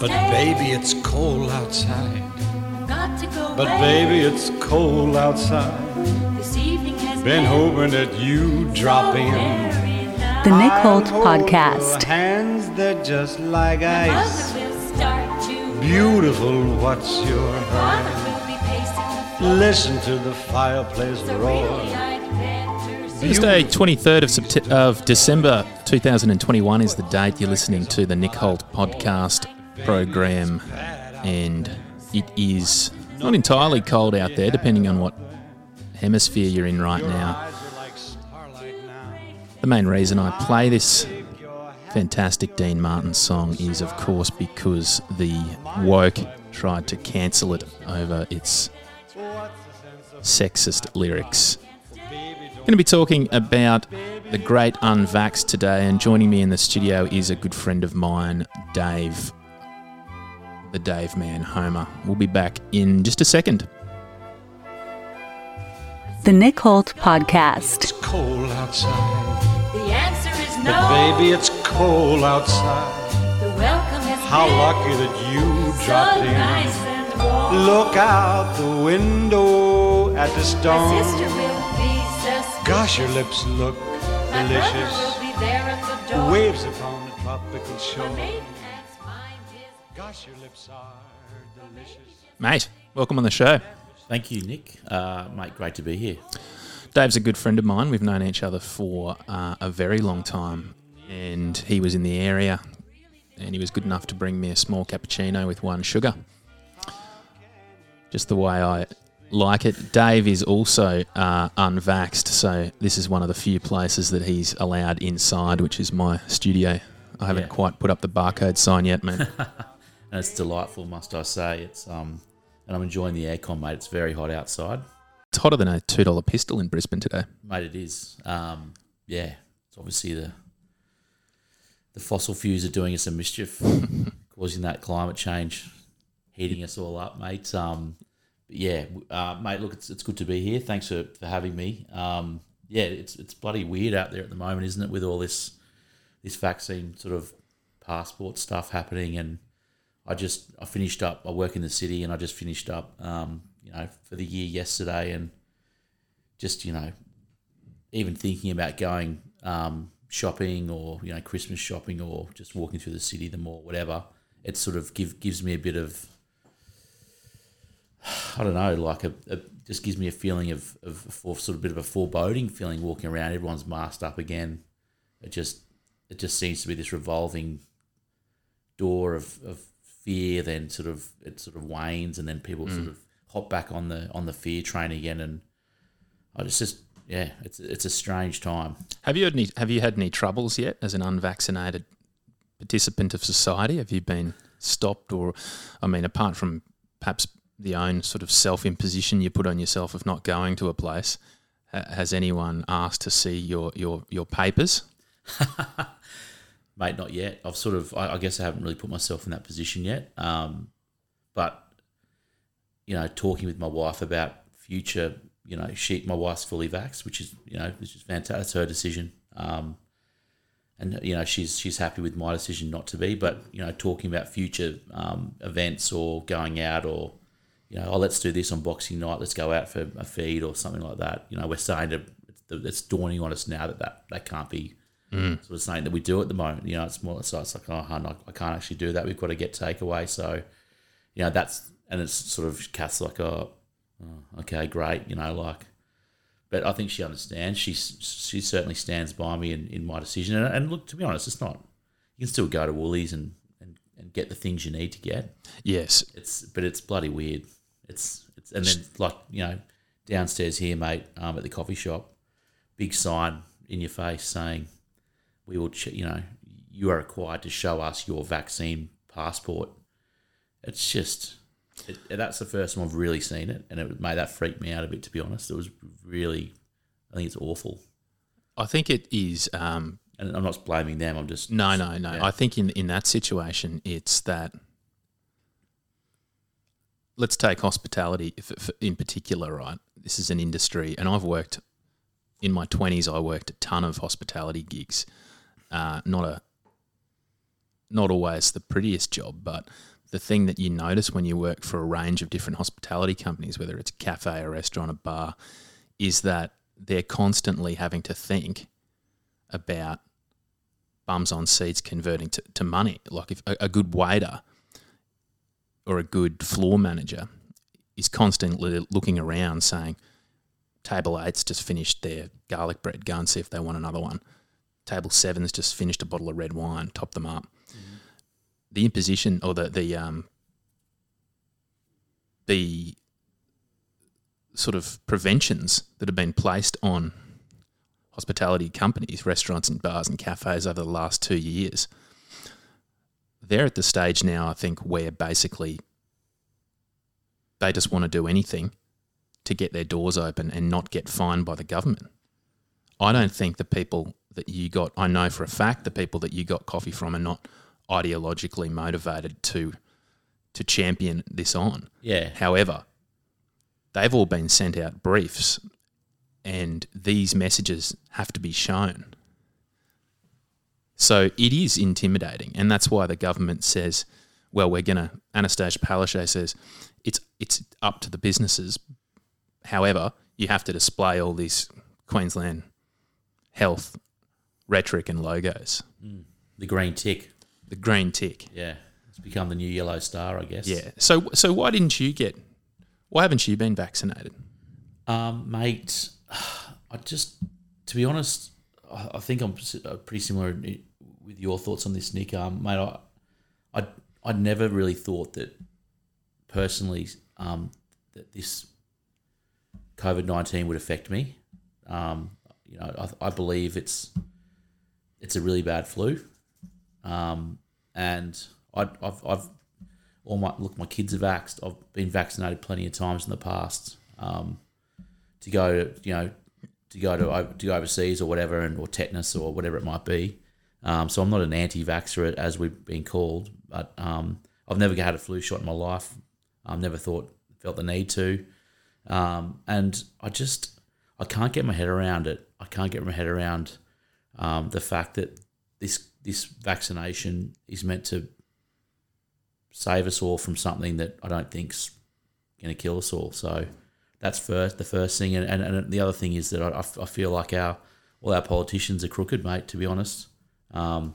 But baby, it's cold outside. Got to go But away. baby, it's cold outside. This evening has Been hoping that you drop in. The Nick Holt I'll Podcast. Hands, they're just like ice. Will start to Beautiful, what's your Father hurry? be pacing the floor. Listen to the fireplace So roar. really I'd better see Thursday, 23rd of, Sept- of December 2021 is the date you're listening to the Nick Holt podcast program, and it is not entirely cold out there, depending on what hemisphere you're in right now. The main reason I play this fantastic Dean Martin song is, of course, because the woke tried to cancel it over its sexist lyrics. Going to be talking about the great unvax today, and joining me in the studio is a good friend of mine, Dave, the Dave Man Homer. We'll be back in just a second. The Nick Holt Podcast. It's cold outside. The answer is But baby, it's cold outside. The welcome has How been lucky that you so dropped nice in. and warm. Look out the window at the My storm. sister will be. Gosh, your lips look My delicious. will be there at the door. Waves upon the tropical My shore. Mate, welcome on the show. Thank you, Nick. Uh, mate, great to be here. Dave's a good friend of mine. We've known each other for uh, a very long time, and he was in the area, and he was good enough to bring me a small cappuccino with one sugar. Just the way I like it. Dave is also uh, unvaxxed, so this is one of the few places that he's allowed inside, which is my studio. I haven't Yeah. quite put up the barcode sign yet, mate. And it's delightful, must I say. It's um, and I'm enjoying the aircon, mate. It's very hot outside, it's hotter than a two dollar pistol in Brisbane today. mate. It is. Um, yeah, it's obviously the the fossil fuels are doing us a mischief, causing that climate change, heating us all up, mate. Um, but yeah, uh, mate. Look, it's it's good to be here. Thanks for, for having me. Um, yeah, it's it's bloody weird out there at the moment, isn't it? With all this this vaccine sort of passport stuff happening, and I just I finished up. I work in the city, and I just finished up, um, you know, for the year yesterday, and just you know, even thinking about going um, shopping or you know Christmas shopping or just walking through the city, the mall, whatever. It sort of give gives me a bit of I don't know, like a, a just gives me a feeling of of a for, sort of bit of a foreboding feeling walking around. Everyone's masked up again. It just it just seems to be this revolving door of, of fear. Then sort of it sort of wanes, and then people sort mm. of hop back on the on the fear train again. And I just just yeah, it's it's a strange time. Have you had any Have you had any troubles yet as an unvaccinated participant of society? Have you been stopped, or I mean, apart from perhaps the own sort of self imposition you put on yourself of not going to a place, has anyone asked to see your your your papers? mate, not yet. I've sort of, I, I guess I haven't really put myself in that position yet. Um, but you know, talking with my wife about future, you know, she, my wife's fully vaxxed, which is, you know, which is fantastic. That's her decision. Um, and you know, she's she's happy with my decision not to be. But you know, talking about future um, events or going out or you know, oh, let's do this on Boxing Night. Let's go out for a feed or something like that. You know, we're starting to. It's, it's dawning on us now that that, that can't be sort of something that we do at the moment. You know, it's more so it's like, oh, hun, I, I can't actually do that. We've got to get takeaway. So, you know, that's and it's sort of Kath's like, oh, oh, okay, great. You know, like, but I think she understands. She she certainly stands by me in, in my decision. And, and look, to be honest, it's not. You can still go to Woolies and, and, and get the things you need to get. Yes, It's but it's bloody weird. It's it's and then like you know downstairs here, mate, um, at the coffee shop, big sign in your face saying, "We will, ch- you know, you are required to show us your vaccine passport." It's just it, that's the first time I've really seen it, and it made that freak me out a bit. To be honest, it was really, I think it's awful, I think it is. Um, and I'm not blaming them. I'm just no, no, no. Yeah. I think in in that situation, it's that. Let's take hospitality if, if, in particular, right? This is an industry, and I've worked in my twenties. I worked a ton of hospitality gigs. Uh, not a not always the prettiest job, but the thing that you notice when you work for a range of different hospitality companies, whether it's a cafe, a restaurant, a bar, is that they're constantly having to think about bums on seats converting to, to money. Like if a, a good waiter or a good floor manager is constantly looking around saying, Table eight's just finished their garlic bread. Go and see if they want another one. Table seven's just finished a bottle of red wine. Top them up. The imposition or the the um, the sort of preventions that have been placed on hospitality companies, restaurants and bars and cafes over the last two years, they're at the stage now, I think, where basically they just want to do anything to get their doors open and not get fined by the government. I don't think the people that you got, I know for a fact the people that you got coffee from are not ideologically motivated to to champion this on. Yeah. However, they've all been sent out briefs and these messages have to be shown. So it is intimidating. And that's why the government says, well, we're going to, Annastacia Palaszczuk says, it's, it's up to the businesses. However, you have to display all these Queensland health rhetoric and logos. The green tick. The green tick. Yeah. It's become the new yellow star, I guess. Yeah. So, so why didn't you get, why haven't you been vaccinated? Um, mate, I just, to be honest, I, I think I'm uh, pretty similar with your thoughts on this, Nick. Um, mate, I, I, I never really thought that personally um, that this COVID nineteen would affect me. Um, you know, I, I believe it's it's a really bad flu, um, and I, I've, I've all my look, my kids are vaxxed. I've been vaccinated plenty of times in the past. Um, to go to you know to go to to go overseas or whatever and or tetanus or whatever it might be. Um, so I'm not an anti-vaxxer as we've been called, but um, I've never had a flu shot in my life. I've never thought felt the need to, um, and I just I can't get my head around it. I can't get my head around um, the fact that this this vaccination is meant to save us all from something that I don't think's going to kill us all. So that's first the first thing, and, and, and the other thing is that I, I feel like our all our politicians are crooked, mate. To be honest, um,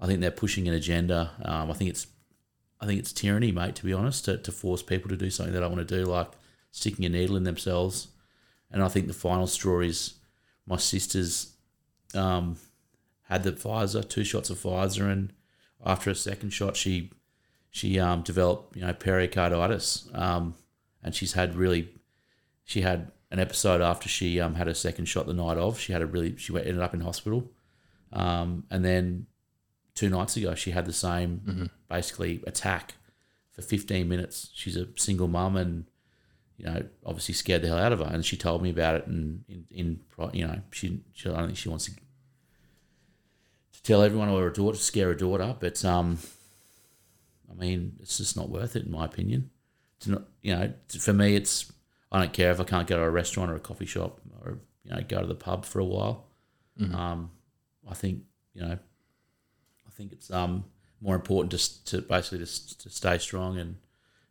I think they're pushing an agenda. Um, I think it's I think it's tyranny, mate. To be honest, to, to force people to do something they don't want to do, like sticking a needle in themselves. And I think the final straw is my sister's um, had the Pfizer, two shots of Pfizer, and after a second shot, she she um, developed you know pericarditis, um, and she's had really she had an episode after she um, had her second shot the night of. She had a really she went, ended up in hospital, um, and then two nights ago she had the same basically attack for 15 minutes. She's a single mum and you know obviously scared the hell out of her, and she told me about it. And in, in you know she, she I don't think she wants to tell everyone or a daughter to scare a daughter, but um, I mean it's just not worth it in my opinion. To not you know for me it's I don't care if I can't go to a restaurant or a coffee shop or you know go to the pub for a while. Um, I think you know I think it's um more important just to basically just to stay strong and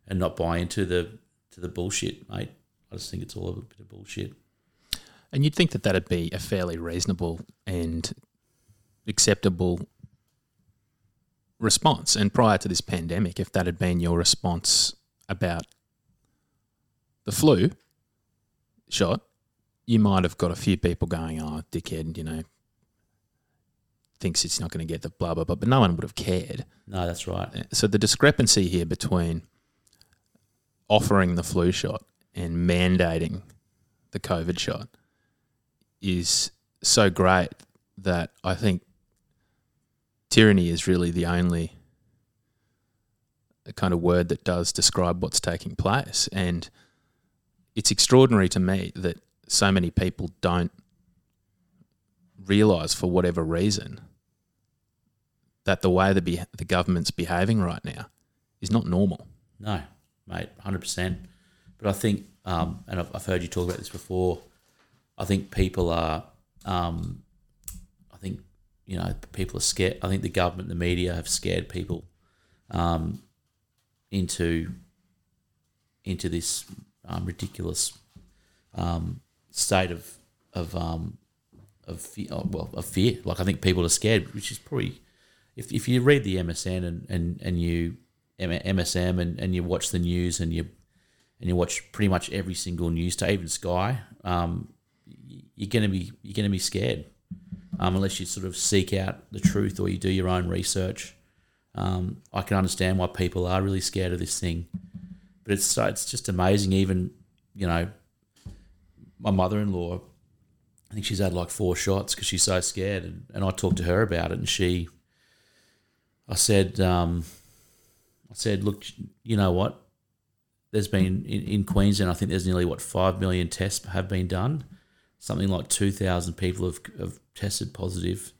and not buy into the to the bullshit, mate. I just think it's all a bit of bullshit. And you'd think that that'd be a fairly reasonable and acceptable response. And prior to this pandemic, if that had been your response about the flu shot, you might have got a few people going, oh, dickhead, you know, thinks it's not going to get the blah, blah, blah. But no one would have cared. No, that's right. Uh, so the discrepancy here between offering the flu shot and mandating the COVID shot is so great that I think tyranny is really the only kind of word that does describe what's taking place. And it's extraordinary to me that so many people don't realize for whatever reason that the way the, be- the government's behaving right now is not normal. No, mate, hundred percent. But I think, um, and I've, I've heard you talk about this before. I think people are, um, you know, people are scared. I think the government, the media have scared people um, into into this um, ridiculous um, state of of um, of fear, oh, well of fear. Like I think people are scared, which is probably if, if you read the MSN and and and you MSM and, and you watch the news and you and you watch pretty much every single news to even Sky, um, you're gonna be you're gonna be scared um, unless you sort of seek out the truth or you do your own research. Um, I can understand why people are really scared of this thing, but it's it's just amazing. Even you know, my mother-in-law, I think she's had like four shots because she's so scared, and, and I talked to her about it, and she, I said, um, I said, look, you know what? There's been in, in Queensland, I think there's nearly what five million tests have been done. Something like two thousand people have, have tested positive,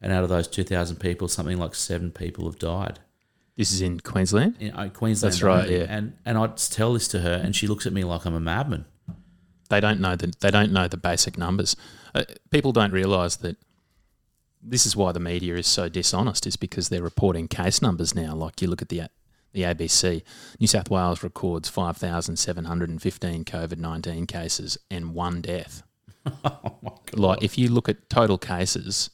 and out of those two thousand people, something like seven people have died This is in Queensland. in uh, Queensland. That's right, only. yeah. And and I tell this to her, and she looks at me like I'm a madman. They don't know the they don't know the basic numbers. Uh, people don't realise that this is why the media is so dishonest. Is because they're reporting case numbers now. Like you look at the the ABC, New South Wales records five thousand seven hundred and fifteen COVID nineteen cases and one death. Like if you look at total cases,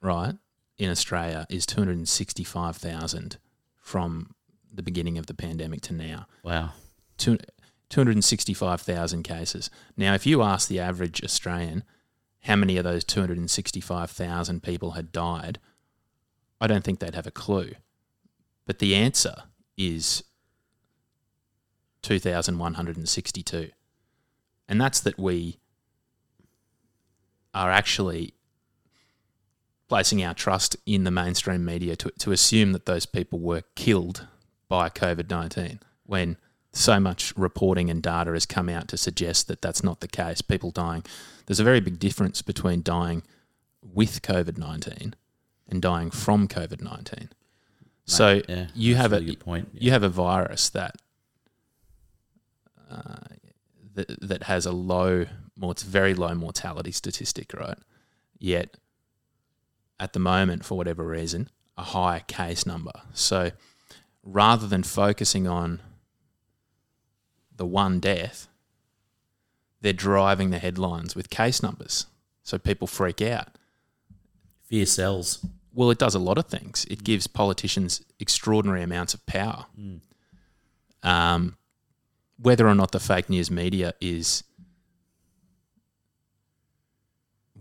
right in Australia is two hundred and sixty five thousand from the beginning of the pandemic to now. Wow. two, 265,000 cases. Now, if you ask the average Australian how many of those 265,000 people had died, I don't think they'd have a clue. But the answer is 2,162. And that's that we are actually placing our trust in the mainstream media to, to assume that those people were killed by COVID 19 when so much reporting and data has come out to suggest that that's not the case. People dying. There's a very big difference between dying with COVID 19 and dying from COVID 19. So yeah, you have a a point, you have a virus that uh, that that has a low, more it's very low mortality statistic, right? Yet at the moment, for whatever reason, a higher case number. So rather than focusing on the one death, they're driving the headlines with case numbers. So people freak out. Fear sells. Well, it does a lot of things. It gives politicians extraordinary amounts of power. Um, whether or not the fake news media is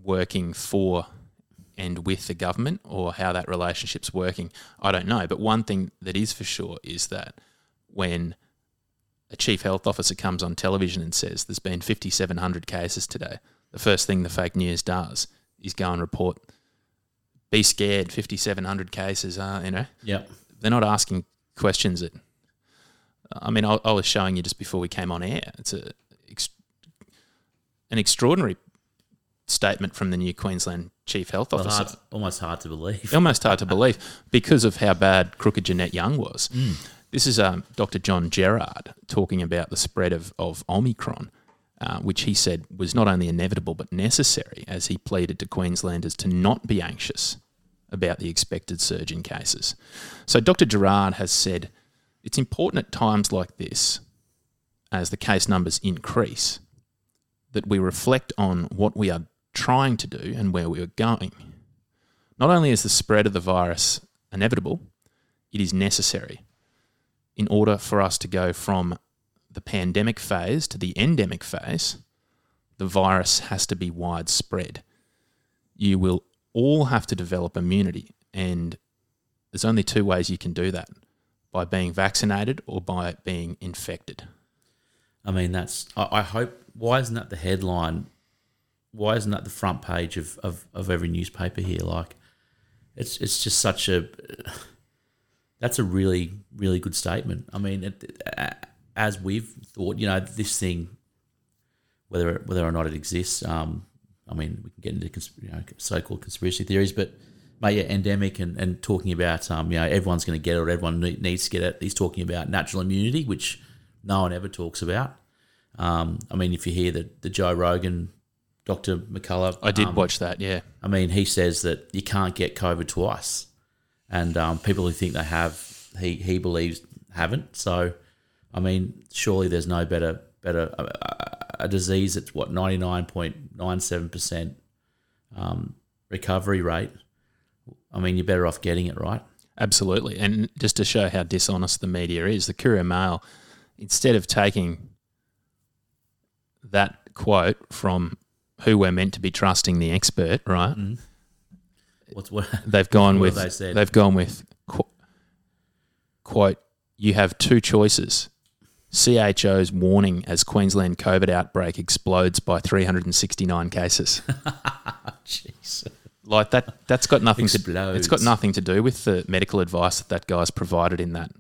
working for and with the government or how that relationship's working, I don't know. But one thing that is for sure is that when a chief health officer comes on television and says there's been 5,700 cases today, the first thing the fake news does is go and report, be scared, 5,700 cases, uh, you know. Yep. They're not asking questions that, I mean, I, I was showing you just before we came on air. It's a, ex, an extraordinary statement from the new Queensland chief health Well, officer hard, almost hard to believe. almost hard to believe because of how bad crooked Jeannette Young was. This is um, Dr. John Gerrard talking about the spread of, of Omicron, uh, which he said was not only inevitable but necessary, as he pleaded to Queenslanders to not be anxious about the expected surge in cases. So Dr. Gerrard has said it's important at times like this, as the case numbers increase, that we reflect on what we are trying to do and where we are going. Not only is the spread of the virus inevitable, it is necessary in order for us to go from the pandemic phase to the endemic phase. The virus has to be widespread. You will all have to develop immunity, and there's only two ways you can do that by being vaccinated or by being infected. I mean, that's. I, I hope. Why isn't that the headline? Why isn't that the front page of, of, of every newspaper here? Like, it's it's just such a. That's a really really good statement. I mean, it, as we've thought, you know, this thing, whether whether or not it exists, um, I mean, we can get into you know, so-called conspiracy theories, but mate, yeah, endemic and, and talking about um, you know everyone's going to get it, or everyone ne- needs to get it. He's talking about natural immunity, which no one ever talks about. Um, I mean, if you hear the, the Joe Rogan Dr. McCullough. I did um, watch that. Yeah, I mean, he says that you can't get COVID twice, and um, people who think they have, he he believes haven't. So, I mean, surely there's no better better a, a- a disease that's what ninety nine point nine seven percent um, recovery rate. I mean, you're better off getting it right. absolutely. And just to show how dishonest the media is, the Courier Mail, instead of taking that quote from who we're meant to be trusting, the expert, right? Mm-hmm. What's what? They've gone What with they said? have gone with qu- quote. You have two choices. CHO's warning as Queensland COVID outbreak explodes by 369 cases. Jeez. Like that. That's got nothing to. It's got nothing to do with the medical advice that that guy's provided in that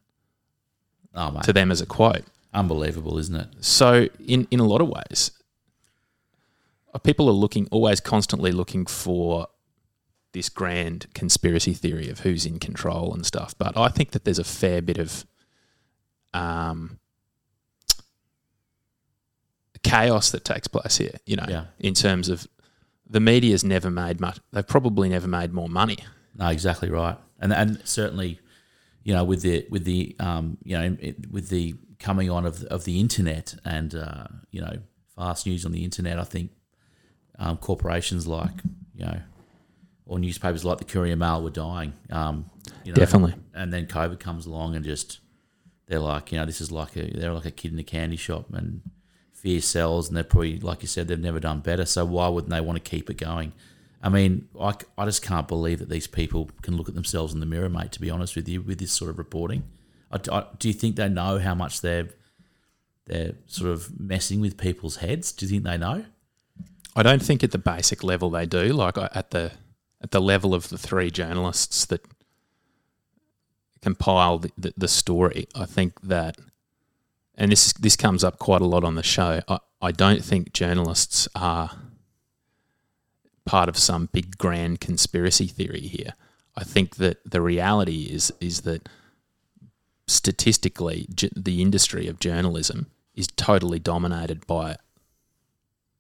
Oh mate, to them as a quote. unbelievable, isn't it? So in in a lot of ways, uh, people are looking always constantly looking for this grand conspiracy theory of who's in control and stuff. But I think that there's a fair bit of um, chaos that takes place here. You know, Yeah. in terms of the media's never made much. They've probably never made more money. No, exactly right, and and certainly, you know, with the with the um, you know, with the coming on of of the internet and uh, you know, fast news on the internet, I think um, corporations like you know, or newspapers like the Courier Mail were dying. Um, you know, Definitely. And then COVID comes along and just they're like, you know, this is like a they're like a kid in a candy shop and fear sells and they're probably like you said they've never done better. So why wouldn't they want to keep it going? I mean, I, I just can't believe that these people can look at themselves in the mirror, mate. To be honest with you, with this sort of reporting, I, I- do you think they know how much they're they're sort of messing with people's heads? Do you think they know? I don't think at the basic level they do. Like at the at the level of the three journalists that compile the, the, the story, I think that, and this is, this comes up quite a lot on the show. I, I don't think journalists are part of some big grand conspiracy theory here. I think that the reality is is that statistically, the industry of journalism is totally dominated by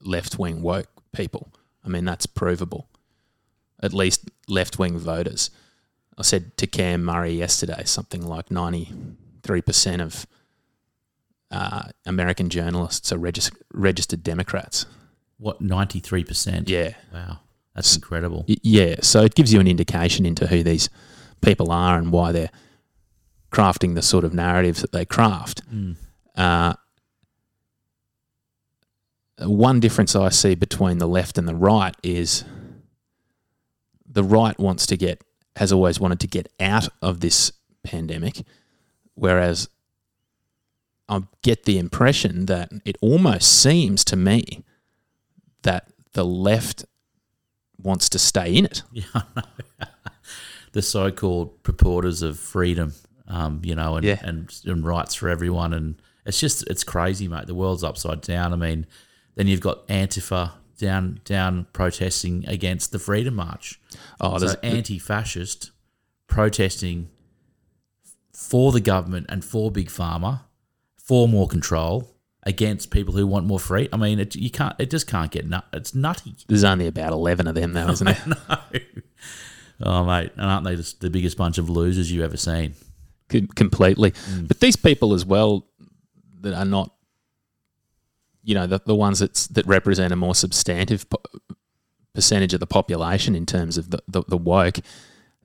left wing woke people. I mean, that's provable. At least left wing voters. I said to Cam Murray yesterday something like 93% of uh, American journalists are regis- registered Democrats. What ninety three percent? Yeah. Wow, that's incredible. Yeah. So it gives you an indication into who these people are and why they're crafting the sort of narratives that they craft. Uh, one difference I see between the left and the right is the right wants to get, has always wanted to get out of this pandemic, whereas I get the impression that it almost seems to me that the left wants to stay in it. Yeah, the so-called purporters of freedom, um, you know, and, Yeah. and and rights for everyone, and it's just it's crazy, mate. The world's upside down. I mean, then you've got Antifa down down protesting against the Freedom March. Oh, so there's- anti-fascist protesting for the government and for big pharma, for more control against people who want more free. I mean, it, you can't. It just can't get nut. It's nutty. There's only about 11 of them, though, isn't there? Oh, mate, and aren't they just the biggest bunch of losers you've ever seen? Com- completely. Mm. But these people as well that are not, you know, the, the ones that's, that represent a more substantive po- percentage of the population in terms of the, the, the woke,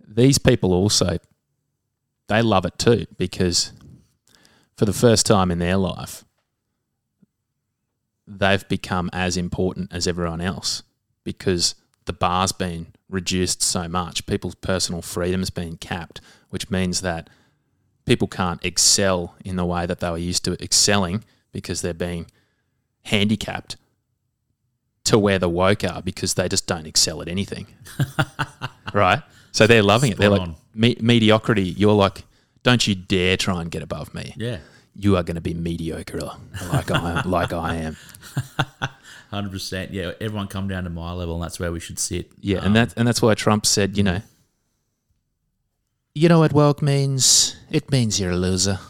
these people also, they love it too because for the first time in their life, they've become as important as everyone else because the bar's been reduced so much. People's personal freedom's been capped, which means that people can't excel in the way that they were used to excelling because they're being handicapped to where the woke are because they just don't excel at anything. right? So they're loving it. They're Spot like, me- mediocrity, you're like, don't you dare try and get above me. Yeah, You are going to be mediocre like I am. Like I am. hundred percent. Yeah, everyone come down to my level, and that's where we should sit. Yeah, Um, and that and that's why Trump said, you know, you know what woke means? It means you're a loser.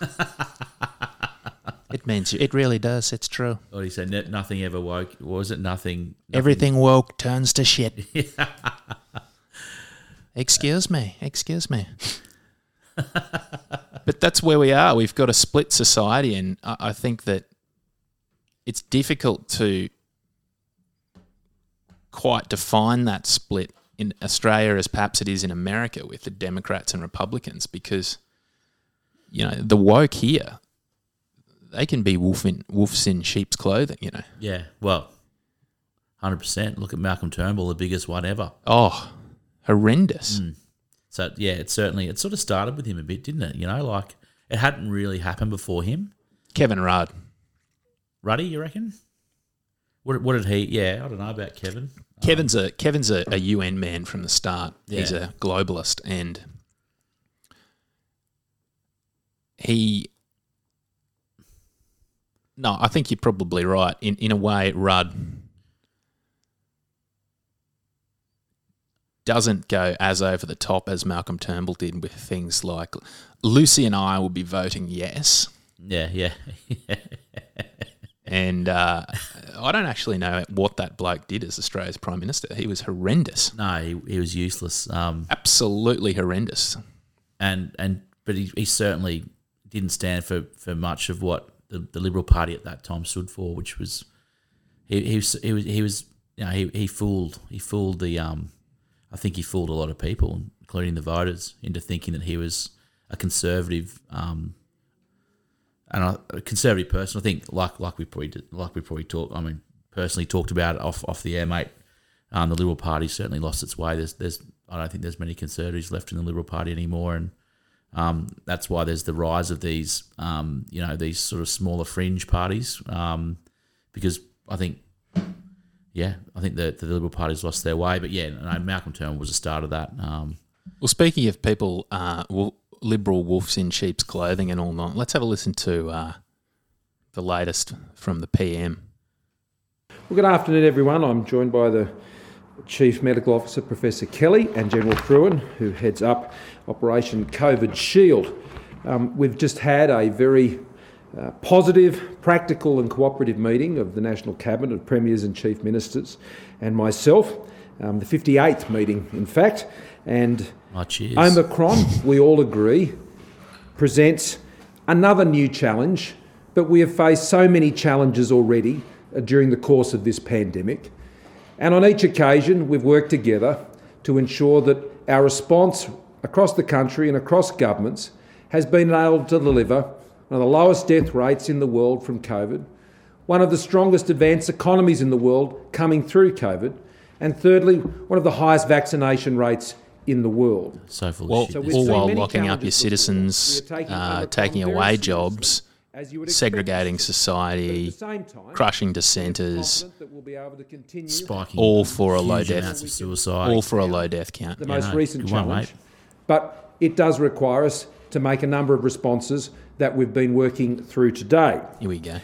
It means you, it really does. It's true. What you say? Nothing ever woke. Was it? Nothing. nothing Everything woke turns to shit. excuse me. Excuse me. But that's where we are. We've got a split society, and I, I think that it's difficult to quite define that split in Australia as perhaps it is in America with the Democrats and Republicans because you know the woke here they can be wolf in, wolves in sheep's clothing you know Yeah. Well, hundred percent. Look at Malcolm Turnbull, the biggest one ever. oh horrendous mm. So yeah, it certainly it sort of started with him a bit, didn't it? You know, like it hadn't really happened before him. Kevin Rudd Ruddy, you reckon? What, what did he? Yeah, I don't know about Kevin. Kevin's a Kevin's a, a UN man from the start. He's a globalist, and he. No, I think you're probably right. In in a way, Rudd doesn't go as over the top as Malcolm Turnbull did with things like Lucy and I will be voting yes. Yeah, yeah, And uh, I don't actually know what that bloke did as Australia's Prime Minister. He was horrendous. no, he, he was useless. Um, Absolutely horrendous. and and but he, he certainly didn't stand for, for much of what the, the Liberal Party at that time stood for, which was he, he was he was he was you know he, he fooled he fooled the um I think he fooled a lot of people, including the voters, into thinking that he was a conservative um and a, conservative person. I think like like we probably did, like we probably talked. I mean, personally talked about it off off the air, mate. Um, the Liberal Party certainly lost its way. There's there's I don't think there's many conservatives left in the Liberal Party anymore, and um, that's why there's the rise of these, um, you know, these sort of smaller fringe parties. Um, because I think, yeah, I think the, the Liberal Party's lost their way. But yeah, no, Malcolm Turnbull was the start of that. Um, Well, speaking of people, uh, wo- liberal wolves in sheep's clothing and all that, let's have a listen to uh, the latest from the PM. Well, good afternoon, everyone. I'm joined by the Chief Medical Officer, Professor Kelly, and General Frewen, who heads up Operation COVID Shield. Um, we've just had a very uh, positive, practical, and cooperative meeting of the National Cabinet of Premiers and Chief Ministers and myself, um, the 58th meeting, in fact. And oh. Omicron, we all agree, presents another new challenge, but we have faced so many challenges already uh, during the course of this pandemic. And on each occasion, we've worked together to ensure that our response across the country and across governments has been able to deliver one of the lowest death rates in the world from COVID, one of the strongest advanced economies in the world coming through COVID, and thirdly, one of the highest vaccination rates in the world. so full Well. So all while locking up your citizens, taking uh, taking away jobs, as you would segregating But at society, the same time, crushing dissenters, we'll be able to continue Spiking all for a low death- amounts of suicide. all for a low death count. the Yeah, most no, recent good one, challenge. but it does require us to make a number of responses that we've been working through today. Here we go.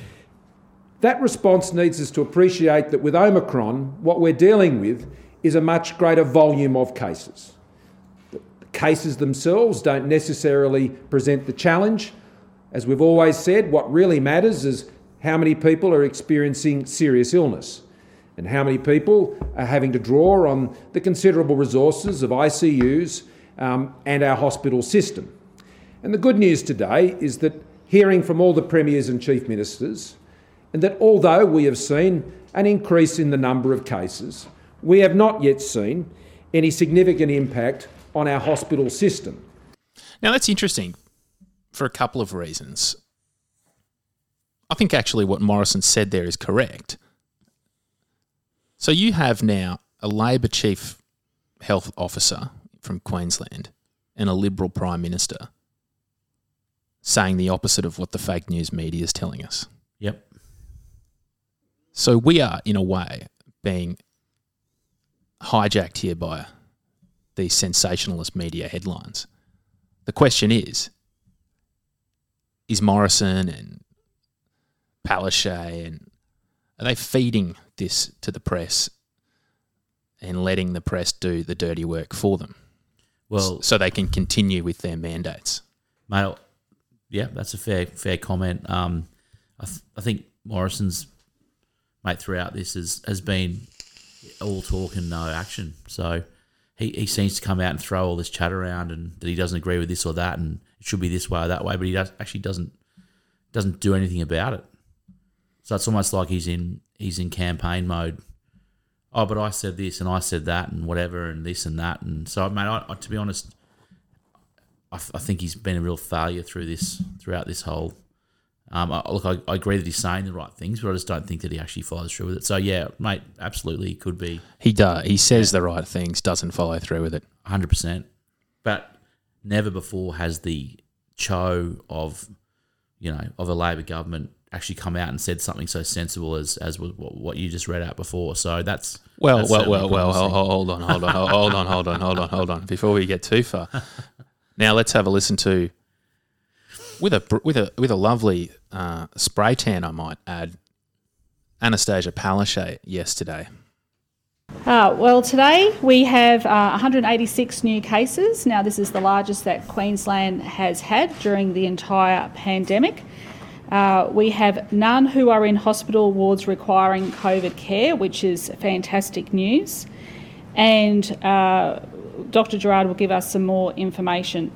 That response needs us to appreciate that with Omicron, what we're dealing with is a much greater volume of cases. The cases themselves don't necessarily present the challenge. As we've always said, what really matters is how many people are experiencing serious illness and how many people are having to draw on the considerable resources of ICUs um, and our hospital system. And the good news today is that hearing from all the premiers and chief ministers, and that although we have seen an increase in the number of cases, we have not yet seen any significant impact on our hospital system. Now that's interesting for a couple of reasons. I think actually what Morrison said there is correct. So you have now a Labor chief health officer from Queensland and a Liberal prime minister saying the opposite of what the fake news media is telling us. Yep. So we are, in a way, being hijacked here by these sensationalist media headlines. The question is is Morrison and Palaszczuk and are they feeding this to the press and letting the press do the dirty work for them Well, so they can continue with their mandates? Mate, yeah, that's a fair fair comment. Um, I, th- I think Morrison's mate throughout this has has been all talk and no action. So he, he seems to come out and throw all this chat around and that he doesn't agree with this or that and it should be this way or that way, but he does, actually doesn't doesn't do anything about it. So it's almost like he's in he's in campaign mode. Oh, but I said this and I said that and whatever and this and that and so mate, I, I, to be honest, I, th- I think he's been a real failure through this throughout this whole. Um, I, look, I, I agree that he's saying the right things, but I just don't think that he actually follows through with it. So yeah, mate, absolutely, he could be He does. He says the right things, doesn't follow through with it. hundred percent. But never before has the cho of you know of a Labor government actually come out and said something so sensible as as what, what you just read out before. So that's Well, that's well, well, well. Hold on, hold on, hold on, hold on, hold on, hold on. Before we get too far, now let's have a listen to with a with a with a lovely uh, spray tan. I might add Annastacia Palaszczuk yesterday. Uh, well, today we have uh, 186 new cases. Now, this is the largest that Queensland has had during the entire pandemic. Uh, we have none who are in hospital wards requiring COVID care, which is fantastic news. And uh, Dr. Gerrard will give us some more information.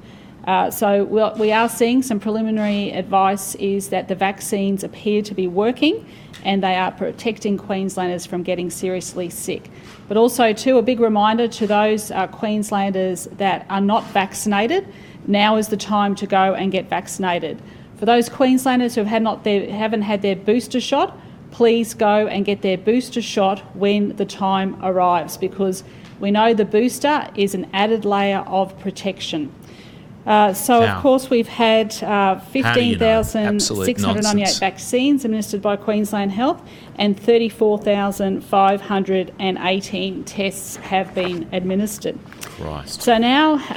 Uh, so we'll, we are seeing some preliminary advice is that the vaccines appear to be working and they are protecting Queenslanders from getting seriously sick. But also, too, a big reminder to those uh, Queenslanders that are not vaccinated, now is the time to go and get vaccinated. For those Queenslanders who have not their, haven't had their booster shot, please go and get their booster shot when the time arrives because we know the booster is an added layer of protection. Uh, so, How? of course, we've had uh, do you know? 15,698 vaccines administered by Queensland Health and 34,518 tests have been administered. Christ. So now That's a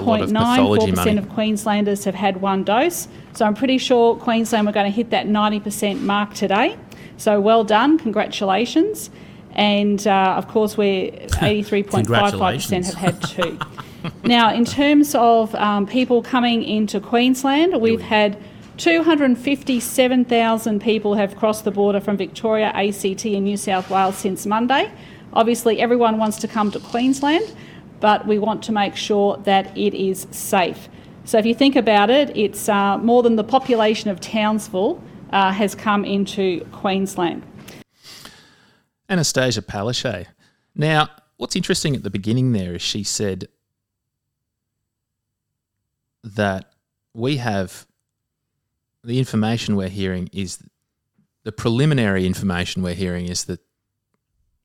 of 89.94% of Queenslanders have had one dose. So I'm pretty sure Queensland we're going to hit that 90% mark today. So well done, congratulations. And uh, of course, we're 83.55% have had two. now, in terms of um, people coming into Queensland, we've had 257,000 people have crossed the border from Victoria, ACT, and New South Wales since Monday. Obviously, everyone wants to come to Queensland, but we want to make sure that it is safe. So, if you think about it, it's uh, more than the population of Townsville uh, has come into Queensland. Annastacia Palaszczuk. Now, what's interesting at the beginning there is she said that we have the information we're hearing is the preliminary information we're hearing is that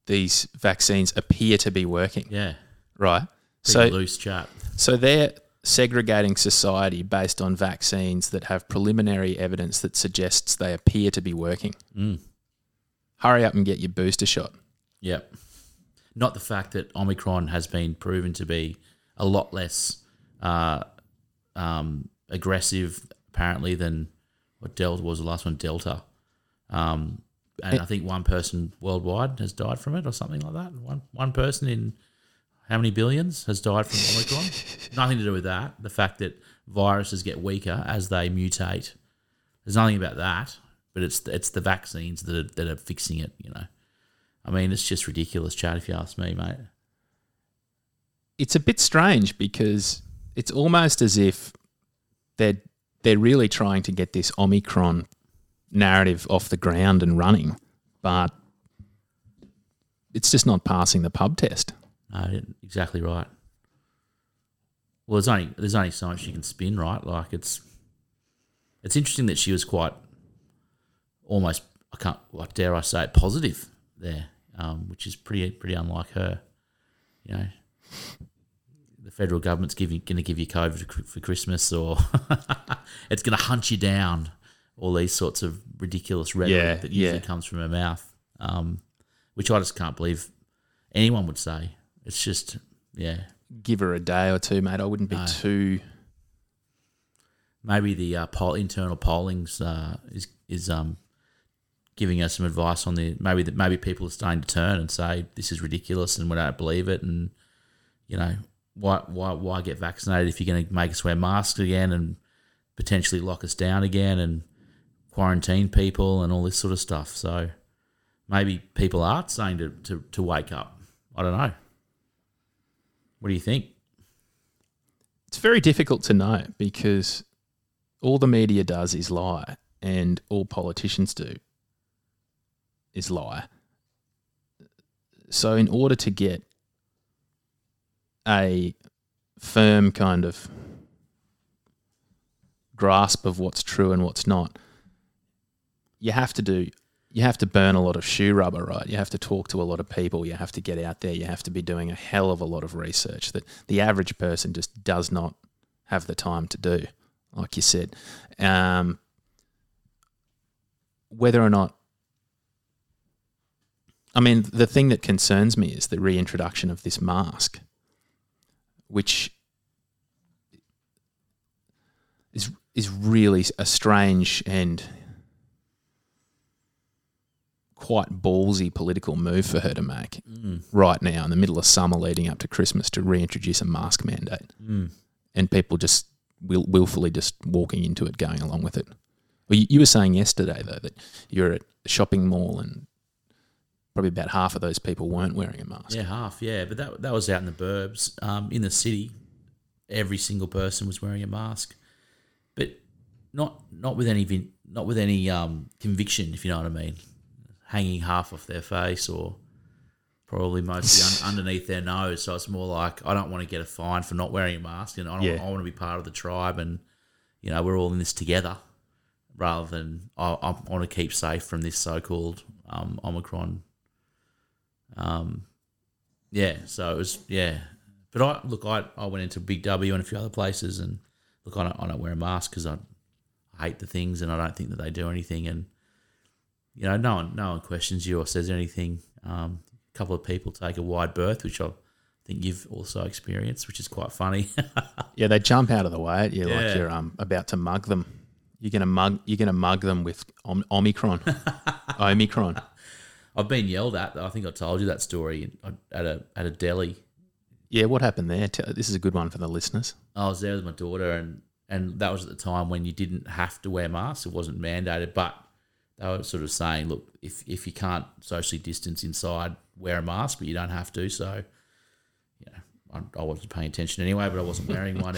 these vaccines appear to be working, Yeah. right? Pretty So, loose chat. so they're segregating society based on vaccines that have preliminary evidence that suggests they appear to be working. Mm. Hurry up and get your booster shot. Yep. Not the fact that Omicron has been proven to be a lot less uh, um, aggressive, apparently, than what Delta was the last one, Delta. Um, and I think one person worldwide has died from it or something like that. One one person in how many billions has died from Omicron? nothing to do with that. The fact that viruses get weaker as they mutate. There's nothing about that, but it's it's the vaccines that are, that are fixing it. You know, I mean, it's just ridiculous, Chad. If you ask me, mate. it's a bit strange because it's almost as if they're they're really trying to get this Omicron narrative off the ground and running, but it's just not passing the pub test. No, exactly right. Well, there's only there's only so much you can spin, right? Like it's it's interesting that she was quite almost I can't like dare I say it positive there, um, which is pretty pretty unlike her. You know, the federal government's giving going to give you COVID for- Christmas, or it's going to hunt you down. All these sorts of ridiculous rhetoric Yeah, that usually yeah. comes from her mouth, um, which I just can't believe anyone would say. It's just yeah, Give her a day or two, mate. I wouldn't be No. too. maybe the uh, poll, internal pollings uh, is is um, giving us some advice on the maybe that maybe people are starting to turn and say this is ridiculous and we don't believe it and you know why why why get vaccinated if you're going to make us wear masks again and potentially lock us down again and quarantine people and all this sort of stuff. So maybe people are saying to, to, to wake up. I don't know. What do you think? It's very difficult to know because all the media does is lie, and all politicians do is lie. So, in order to get a firm kind of grasp of what's true and what's not, you have to do you have to burn a lot of shoe rubber, right? You have to talk to a lot of people. You have to get out there. You have to be doing a hell of a lot of research that the average person just does not have the time to do, like you said. Um, whether or not, I mean, the thing that concerns me is the reintroduction of this mask, which is is really a strange and quite ballsy political move for her to make mm. right now in the middle of summer leading up to Christmas to reintroduce a mask mandate. Mm. And people just will, willfully just walking into it, going along with it. Well, you, you were saying yesterday, though, that you're at a shopping mall and probably about half of those people weren't wearing a mask. Yeah, half. Yeah, but that that was out in the burbs. Um, in the city, every single person was wearing a mask, but not not with any not with any um, conviction, if you know what I mean. Hanging half off their face or probably mostly un- underneath their nose. So it's more like I don't want to get a fine for not wearing a mask, and I, don't, Yeah. I want to be part of the tribe, and you know we're all in this together, rather than I, I want to keep safe from this so-called um, Omicron. Um, yeah, so it was yeah, but I look, I, I went into Big W and a few other places, and look, I don't, I don't wear a mask because I, I hate the things, and I don't think that they do anything, and you know, no one no one questions you or says anything. Um, a couple of people take a wide berth, which I think you've also experienced, which is quite funny. Yeah, they jump out of the way at you Yeah. like you're um, about to mug them. You're gonna mug. You're gonna mug them with om- Omicron. Omicron. I've been yelled at. I think I told you that story at a at a deli. Yeah, what happened there? This is a good one for the listeners. I was there with my daughter, and and that was at the time when you didn't have to wear masks; it wasn't mandated. But they were sort of saying, look, if if you can't socially distance inside, wear a mask, but you don't have to. So, you know, I, I wasn't paying attention anyway, but I wasn't wearing one.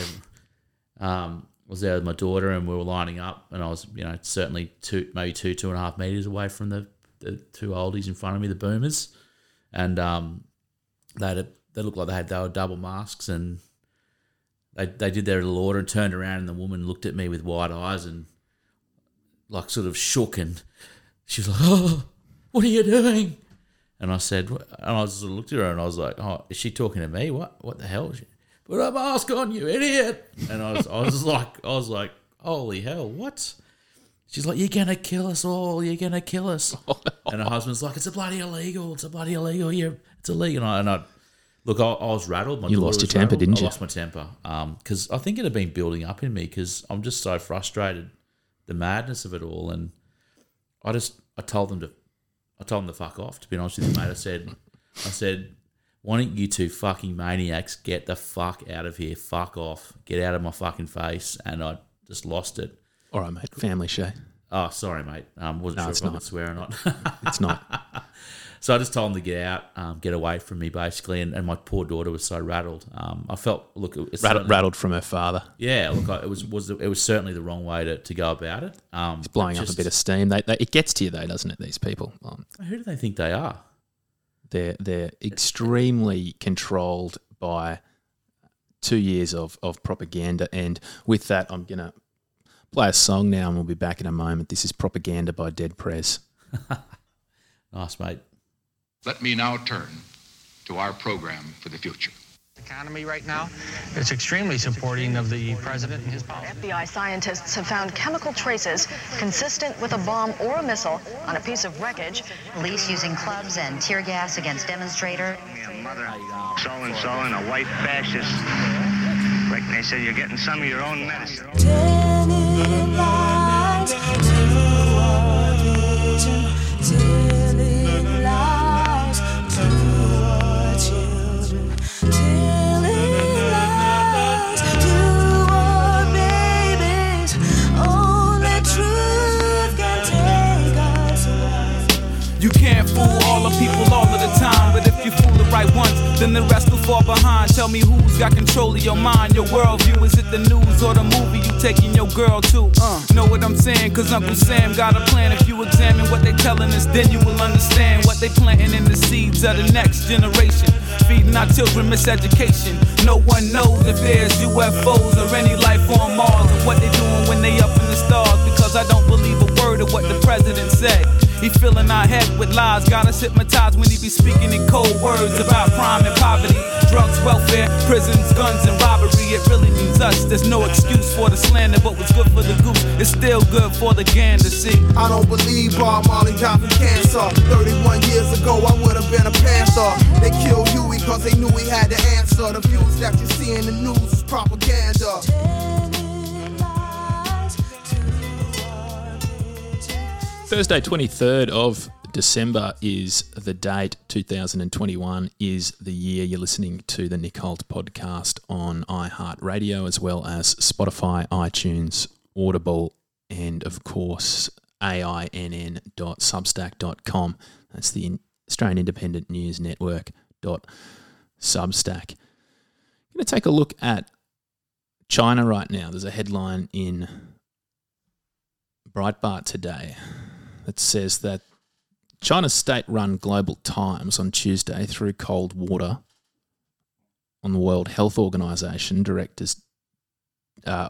Um, I was there with my daughter, and we were lining up, and I was, you know, certainly two, maybe two, two and a half meters away from the the two oldies in front of me, the boomers, and um, they had a, they looked like they had they were double masks and they they did their little order and turned around and the woman looked at me with wide eyes and like sort of shook and she was like, "Oh, what are you doing?" And I said, and I of looked at her and I was like, "Oh, is she talking to me? What what the hell?" She, Put a mask on, you idiot! And I was I was like I was like, "Holy hell, what?" She's like, "You're gonna kill us all. You're gonna kill us." Oh, and her husband's like, "It's a bloody illegal. It's a bloody illegal. You're, it's illegal." And I, and I look, I, I was rattled. My You lost your temper, rattled. didn't you? I lost my temper um, because I think it had been building up in me because I'm just so frustrated, the madness of it all, and I just I told them to, I told them to fuck off. To be honest with you, mate, I said, I said, why don't you two fucking maniacs get the fuck out of here? Fuck off. Get out of my fucking face. And I just lost it. All right, mate. Family show. Oh, sorry, mate. Um, wasn't No, sure it's if I not. could swear or not. It's not. so I just told them to get out, um, get away from me, basically. And, and my poor daughter was so rattled. Um, I felt look, it was rattled, rattled from her father. Yeah, look, I- it was was it was certainly the wrong way to, to go about it. Um, It's blowing up a bit of steam. They, they, it gets to you though, doesn't it? These people. Um, Who do they think they are? they're they're extremely controlled by two years of, of propaganda. And with that, I'm gonna play a song now, and we'll be back in a moment. This is "Propaganda" by Dead Prez. Nice, mate. Let me now turn to our program for the future. economy right now. It's extremely supporting of the president and his policy. FBI scientists have found chemical traces consistent with a bomb or a missile on a piece of wreckage. Police using clubs and tear gas against demonstrator. So and so and a white fascist. Like they said, you're getting some of your own medicine. Only then the rest will fall behind. Tell me who's got control of your mind, your worldview. Is it the news or the movie you taking your girl to? Uh, know what I'm saying? Cause Uncle Sam got a plan. If you examine what they telling us, then you will understand what they planting in the seeds of the next generation. Feeding our children miseducation. No one knows if there's UFOs or any life on Mars or what they doing when they up in the stars. Because I don't believe a word of what the president say. He filling our head with lies, got us hypnotized when he be speaking in cold words about crime and poverty, drugs, welfare, prisons, guns, and robbery. It really means us. There's no excuse for the slander, but what's good for the goose is still good for the gander. See, I don't believe Bob Marley died from cancer. 31 years ago, I would have been a panther. They killed Huey because they knew he had the answer. The views that you see in the news is propaganda. Thursday, 23rd of December is the date. 2021 is the year you're listening to the Nick Holt podcast on iHeartRadio, as well as Spotify, iTunes, Audible, and of course, ainn.substack.com. That's the Australian Independent News Network. Substack. I'm going to take a look at China right now. There's a headline in Breitbart today that says that China's state run Global Times on Tuesday threw cold water on the World Health Organization directors uh,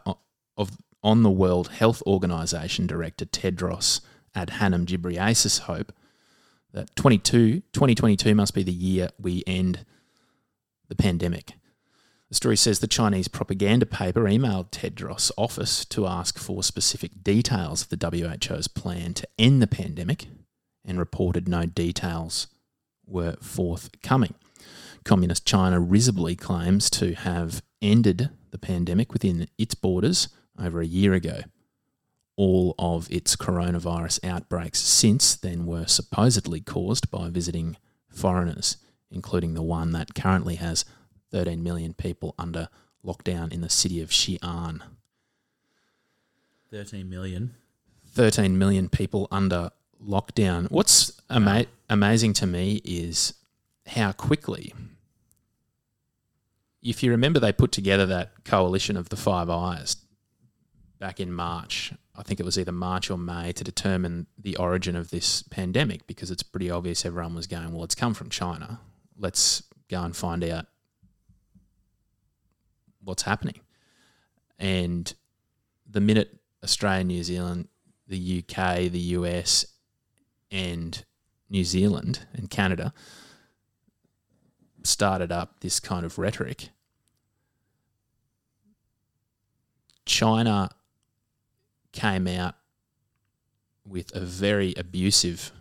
of on the World Health Organization director Tedros Adhanom Ghebreyesus' hope that 22, 2022 must be the year we end the pandemic. The story says the Chinese propaganda paper emailed Tedros' office to ask for specific details of the WHO's plan to end the pandemic and reported no details were forthcoming. Communist China risibly claims to have ended the pandemic within its borders over a year ago. All of its coronavirus outbreaks since then were supposedly caused by visiting foreigners, including the one that currently has 13 million people under lockdown in the city of Xi'an. 13 million. 13 million people under lockdown. What's ama- amazing to me is how quickly, if you remember, they put together that coalition of the Five Eyes back in March. I think it was either March or May to determine the origin of this pandemic because it's pretty obvious everyone was going, well, it's come from China. Let's go and find out what's happening. And the minute Australia, New Zealand, the UK, the US, and New Zealand and Canada started up this kind of rhetoric, China came out with a very abusive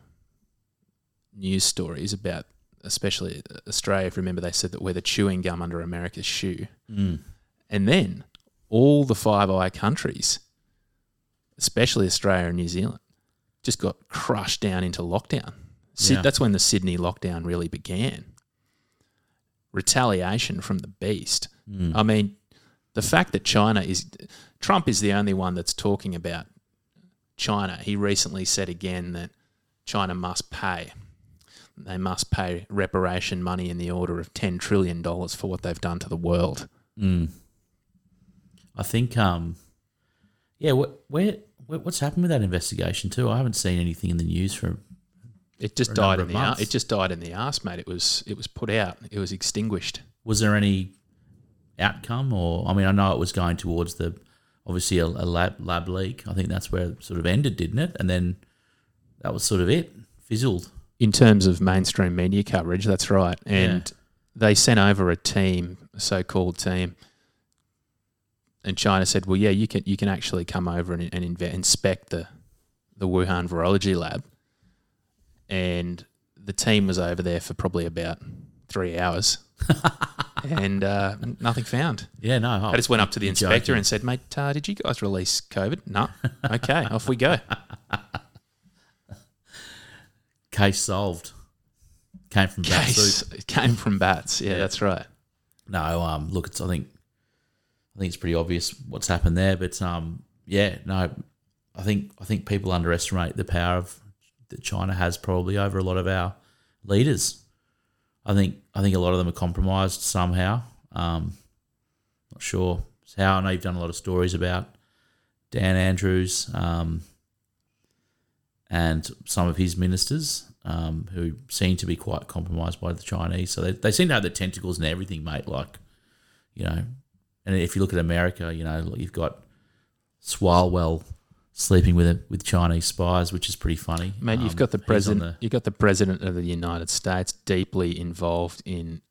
news stories about especially Australia, if you remember, they said that we're the chewing gum under America's shoe. Mm. And then all the Five Eye countries, especially Australia and New Zealand, just got crushed down into lockdown. Syd- Yeah. That's when the Sydney lockdown really began. Retaliation from the beast. Mm. I mean, the fact that China is, Trump is the only one that's talking about China. He recently said again that China must pay. They must pay reparation money in the order of $10 trillion for what they've done to the world. Mm. I think, um, yeah, what, where, where, what's happened with that investigation too? I haven't seen anything in the news for. It just died in the ar- it just died in the arse, mate. It was it was put out. It was extinguished. Was there any outcome, or I mean, I know it was going towards the obviously a, a lab lab leak. I think that's where it sort of ended, didn't it? And then that was sort of it, fizzled. In terms of mainstream media coverage, that's right. And they sent over a team, a so-called team, and China said, "Well, yeah, you can you can actually come over and, and inve- inspect the the Wuhan virology lab." And the team was over there for probably about three hours, and uh, nothing found. Yeah, no. I just went up to the inspector joking. and said, "Mate, uh, did you guys release COVID?" No. Okay, off we go. Case solved. Came from Case soup. it came from bats. Yeah, that's right. No, um, look, it's I think I think it's pretty obvious what's happened there, but um, yeah, no, I think I think people underestimate the power of that China has probably over a lot of our leaders. I think I think a lot of them are compromised somehow. Um, not sure how. I know you've done a lot of stories about Dan Andrews um, and some of his ministers um, who seem to be quite compromised by the Chinese. So they, they seem to have the tentacles and everything, mate. Like, you know, and if you look at America, you know, you've got Swalwell sleeping with with Chinese spies, which is pretty funny. Mate, you've Um, got the president. the- You've got the president of the United States deeply involved in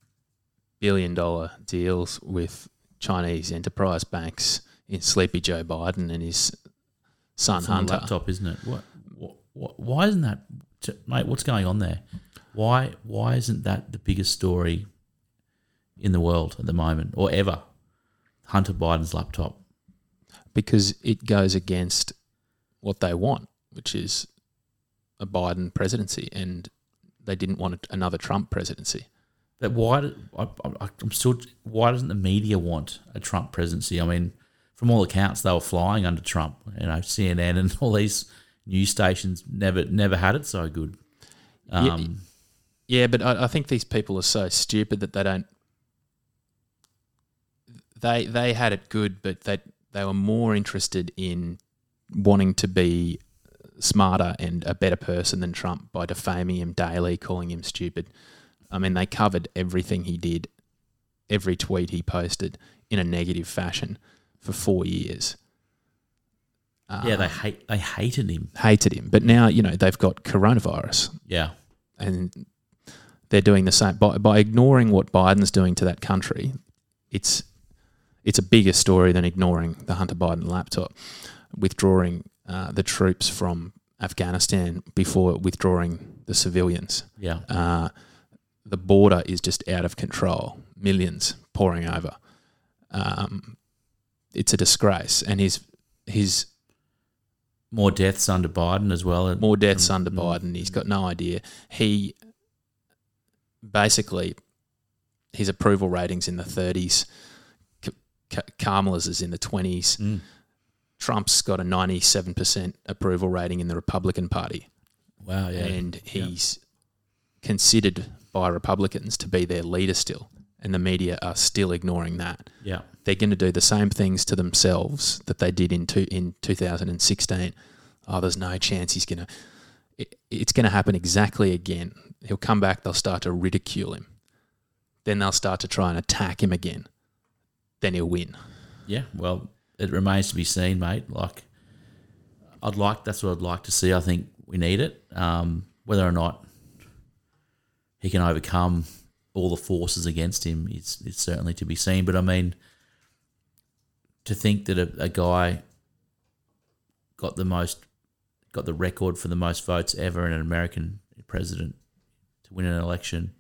billion-dollar deals with Chinese enterprise banks in Sleepy Joe Biden and his son It's on the Hunter. laptop, isn't it? What, why isn't that, mate? What's going on there? Why, why isn't that the biggest story in the world at the moment or ever? Hunter Biden's laptop. because it goes against what they want, which is a Biden presidency, and they didn't want another Trump presidency. But why? I, I, I'm still. Why doesn't the media want a Trump presidency? I mean, from all accounts, they were flying under Trump. You know, CNN and all these news stations never never had it so good. Yeah, Um, yeah, but I, I think these people are so stupid that they don't. They they had it good, but they they were more interested in wanting to be smarter and a better person than Trump by defaming him daily, calling him stupid. I mean, they covered everything he did, every tweet he posted in a negative fashion for four years. Yeah, they Um, hate. They hated him. hated him. But now, you know, they've got coronavirus. Yeah. And they're doing the same by, by ignoring what Biden's doing to that country. It's it's a bigger story than ignoring the Hunter Biden laptop, withdrawing uh, the troops from Afghanistan before withdrawing the civilians. Yeah. Uh, the border is just out of control. Millions pouring over. Um, it's a disgrace, and his his More deaths under Biden as well. more deaths under. Biden. He's got no idea. He basically his approval ratings in the 30s. K- K- Kamala's is in the 20s. Mm. Trump's got a 97% approval rating in the Republican Party. Wow, yeah. And he's considered by Republicans to be their leader still. And the media are still ignoring that. Yeah. They're going to do the same things to themselves that they did in two, in 2016. Oh, there's no chance he's going to. It, it's going to happen exactly again. He'll come back. They'll start to ridicule him. Then they'll start to try and attack him again. Then he'll win. Yeah, well, it remains to be seen, mate. Like, I'd like that's what I'd like to see. I think we need it. Um, whether or not he can overcome all the forces against him is is certainly to be seen. But I mean, to think that a, a guy got the most got the record for the most votes ever in an American president to win an election,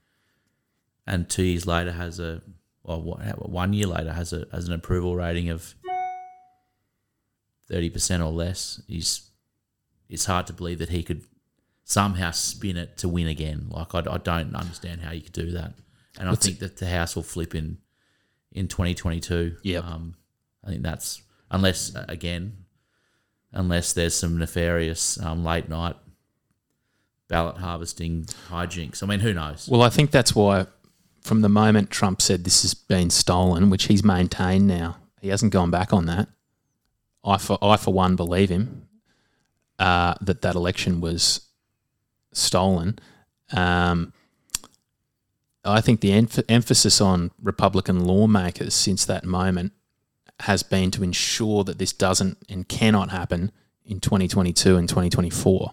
and two years later has a well, one year later has a has an approval rating of thirty percent or less. Is it's hard to believe that he could somehow spin it to win again. Like I, I don't understand how you could do that, and What's I think that the House will flip in in twenty twenty two. Yeah. Um, I think that's unless uh, again, unless there's some nefarious um, late night ballot harvesting hijinks. I mean, who knows? Well, I think that's why, from the moment Trump said this has been stolen, which he's maintained now, he hasn't gone back on that. I for I for one believe him uh, that that election was stolen. Um, I think the emph- emphasis on Republican lawmakers since that moment has been to ensure that this doesn't and cannot happen in 2022 and 2024.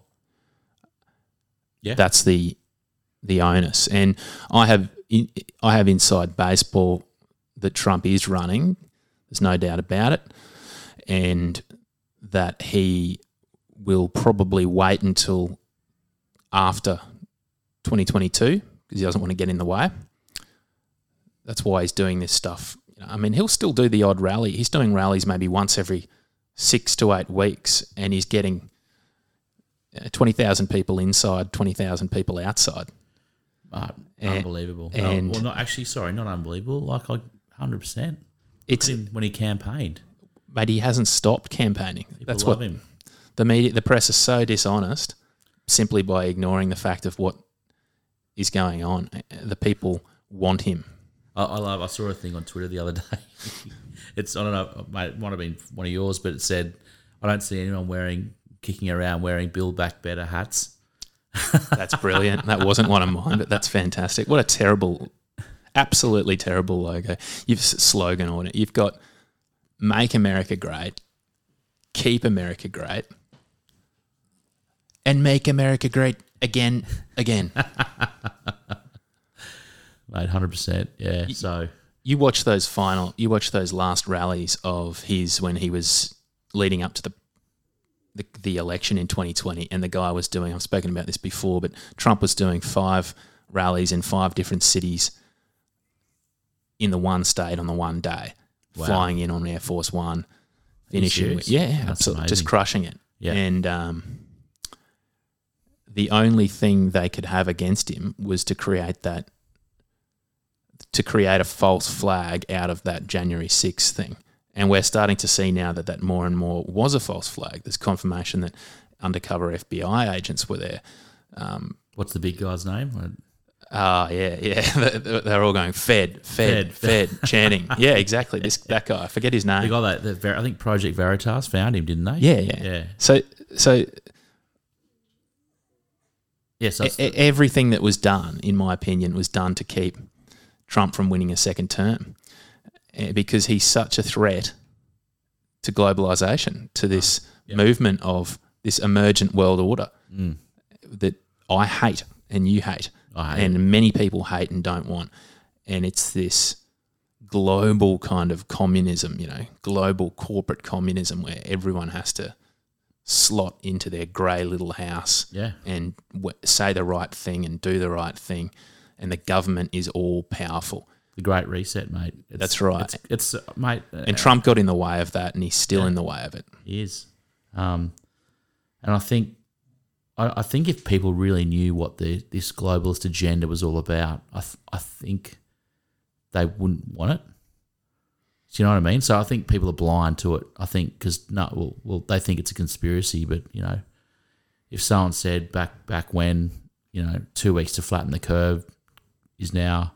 Yeah. That's the the onus. And I have in, I have inside baseball that Trump is running. There's no doubt about it, and that he will probably wait until after 2022 because he doesn't want to get in the way. That's why he's doing this stuff. You know, I mean, he'll still do the odd rally. He's doing rallies maybe once every six to eight weeks, and he's getting uh, 20,000 people inside, 20,000 people outside. Uh, And- unbelievable. and- well, not actually. Sorry, not unbelievable. Like like hundred percent. It's when he campaigned. But he hasn't stopped campaigning. That's love what him. the media, the press is so dishonest simply by ignoring the fact of what is going on. The people want him. I, I love. I saw a thing on Twitter the other day. it's I don't know. It might have been one of yours, but it said, "I don't see anyone wearing kicking around wearing Build Back Better hats." That's brilliant. that wasn't one of mine, but that's fantastic. What a terrible, absolutely terrible logo. You've slogan on it. You've got "Make America Great," "Keep America Great," and "Make America Great Again, again." Mate, hundred percent. Yeah. So you watch those final, you watch those last rallies of his when he was leading up to the the, the election in 2020, and the guy was doing. I've spoken about this before, but Trump was doing five rallies in five different cities in the one state on the one day, Wow. flying in on Air Force One, you finishing with yeah, That's absolutely, just crushing it. Yeah. and um, the only thing they could have against him was to create that to create a false flag out of that January 6th thing. And we're starting to see now that that more and more was a false flag. There's confirmation that undercover FBI agents were there. Um, what's the big guy's name? Ah, yeah, yeah. They're all going Fed, Fed, Fed, chanting. Yeah, exactly. This that guy. I forget his name. The guy that, I think Project Veritas found him, didn't they? Yeah, yeah, yeah. So, so Yes, e- everything that was done, in my opinion, was done to keep Trump from winning a second term, Eh, because he's such a threat to globalization, to this movement of this emergent world order Mm. that I hate and you hate, hate and many people hate and don't want, and it's this global kind of communism, you know, global corporate communism where everyone has to slot into their grey little house Yeah. and w- say the right thing and do the right thing, and the government is all powerful. the Great Reset, mate. It's, That's right. It's, it's uh, mate. uh, And Trump got in the way of that, and he's still Yeah. in the way of it. He is. Um, and I think, I, I think if people really knew what the this globalist agenda was all about, I, th- I think they wouldn't want it. Do you know what I mean? So I think people are blind to it. I think because no, well, well, they think it's a conspiracy, but you know, if someone said back back when, you know, two weeks to flatten the curve is now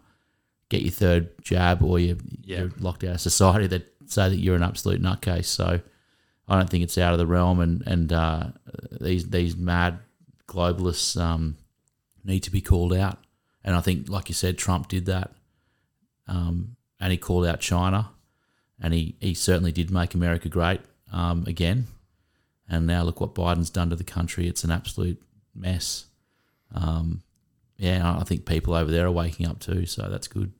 get your third jab or you're, Yeah. you're locked out of society, they say that you're an absolute nutcase. So I don't think it's out of the realm, and and uh, these these mad globalists um, need to be called out. And I think, like you said, Trump did that, um, and he called out China, and he, he certainly did make America great um, again. And now look what Biden's done to the country; it's an absolute mess. Um, yeah, I think people over there are waking up too, so that's good.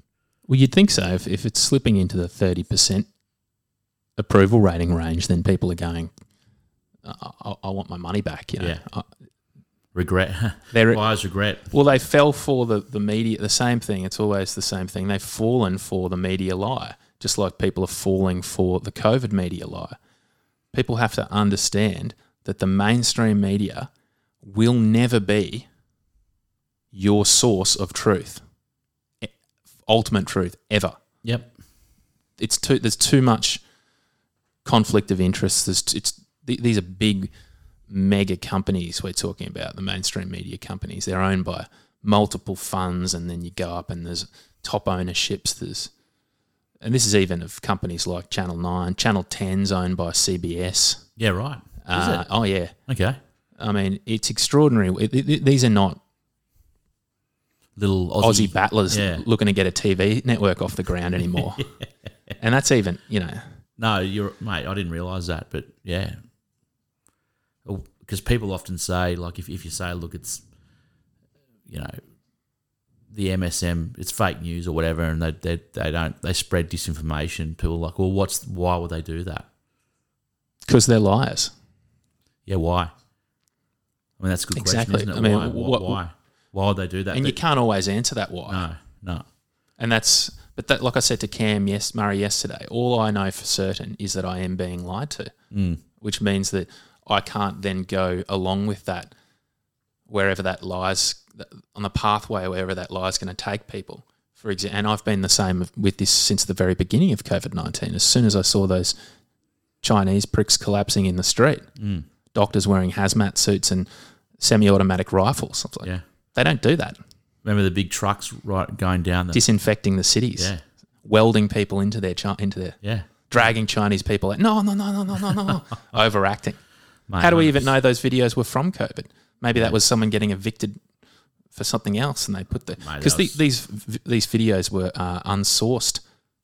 Well, you'd think so. If, if it's slipping into the 30% approval rating range, then people are going, I, I, I want my money back. You know? Yeah. I- Regret, They're- buyer's regret. well, they fell for the, the media, the same thing. It's always the same thing. They've fallen for the media lie, just like people are falling for the COVID media lie. People have to understand that the mainstream media will never be your source of truth, ultimate truth, ever Yep. it's too there's too much conflict of interest. There's it's th- these are big mega companies we're talking about. The mainstream media companies they're owned by multiple funds, and then you go up and there's top ownerships. There's and this is even of companies like Channel Nine, Channel 10's owned by CBS. Yeah, right. Uh, oh yeah. Okay. I mean, it's extraordinary. It- it- these are not Little Aussie, Aussie, battlers Yeah. looking to get a TV network off the ground anymore. And that's even, you know, No, you're mate. I didn't realize that, but yeah, oh, because people often say like if if you say look, it's you know the MSM, it's fake news or whatever, and they they, they don't they spread disinformation. People are like, well, what's why would they do that? because they're liars. Yeah, why? I mean, that's a good Exactly. question, isn't it? I mean, why? what- why? Why would they do that? and you can't always answer that why. No, no. And that's, but that, like I said to Cam yes, Murray yesterday, all I know for certain is that I am being lied to, Mm. which means that I can't then go along with that wherever that lies on the pathway, wherever that lie is going to take people. For example, and I've been the same with this since the very beginning of COVID 19. As soon as I saw those Chinese pricks collapsing in the street, Mm. doctors wearing hazmat suits and semi automatic rifles, I was like, Yeah. They don't do that. remember the big trucks right going down the disinfecting the cities, Yeah. welding people into their chi- into their Yeah. dragging Chinese people. Out. No, no, no, no, no, no, no, overacting. Mate, How do we even know those videos were from COVID? Maybe that was someone getting evicted for something else, and they put the because the, these v- these videos were uh, unsourced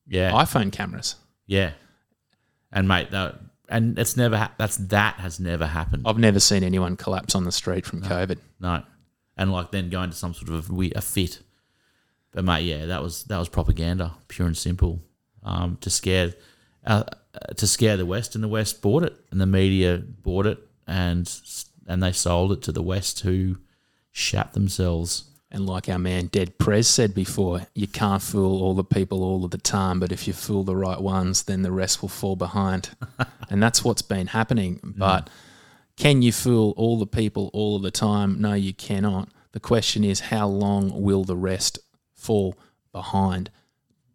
Yeah. iPhone cameras. Yeah. And mate, that, and it's never ha- that's that has never happened. I've never seen anyone collapse on the street from COVID. No. And like then going to some sort of a, we- a fit. But mate, yeah, that was that was propaganda, pure and simple, um, to scare uh, to scare the West, and the West bought it, and the media bought it, and and they sold it to the West, who shat themselves. And like our man Dead Prez said before, you can't fool all the people all of the time, but if you fool the right ones, then the rest will fall behind. and that's what's been happening. But can you fool all the people all of the time? No, you cannot. The question is, how long will the rest fall behind?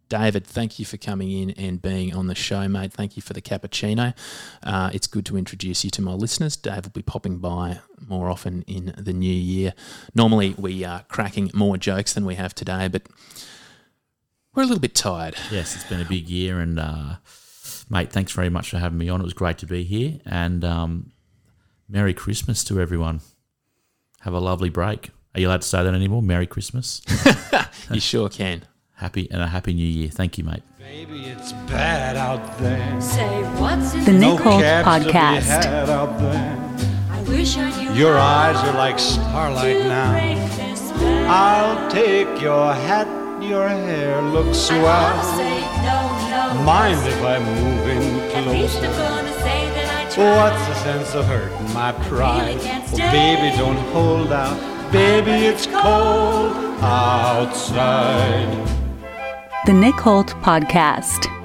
David, thank you for coming in and being on the show, mate. Thank you for the cappuccino. Uh, it's good to introduce you to my listeners. Dave will be popping by more often in the new year. Normally, we are cracking more jokes than we have today, but we're a little bit tired. Yes, it's been a big year, and uh, mate, thanks very much for having me on. It was great to be here, and um, Merry Christmas to everyone. Have a lovely break. Are you allowed to say that anymore? Merry Christmas. you sure can. Happy and a happy New Year. Thank you, mate. Baby, it's bad out there. Say what's in The No Nick Holt cabs to be Podcast. out there. I wish I knew Your eyes are like starlight now. break this spell. I'll take your hat, your hair looks I swell. no, no. Mind if I move in At least I'm closer? What's the sense of hurting my pride? Oh, baby, don't hold out. Baby, it's cold outside. The Nick Holt Podcast.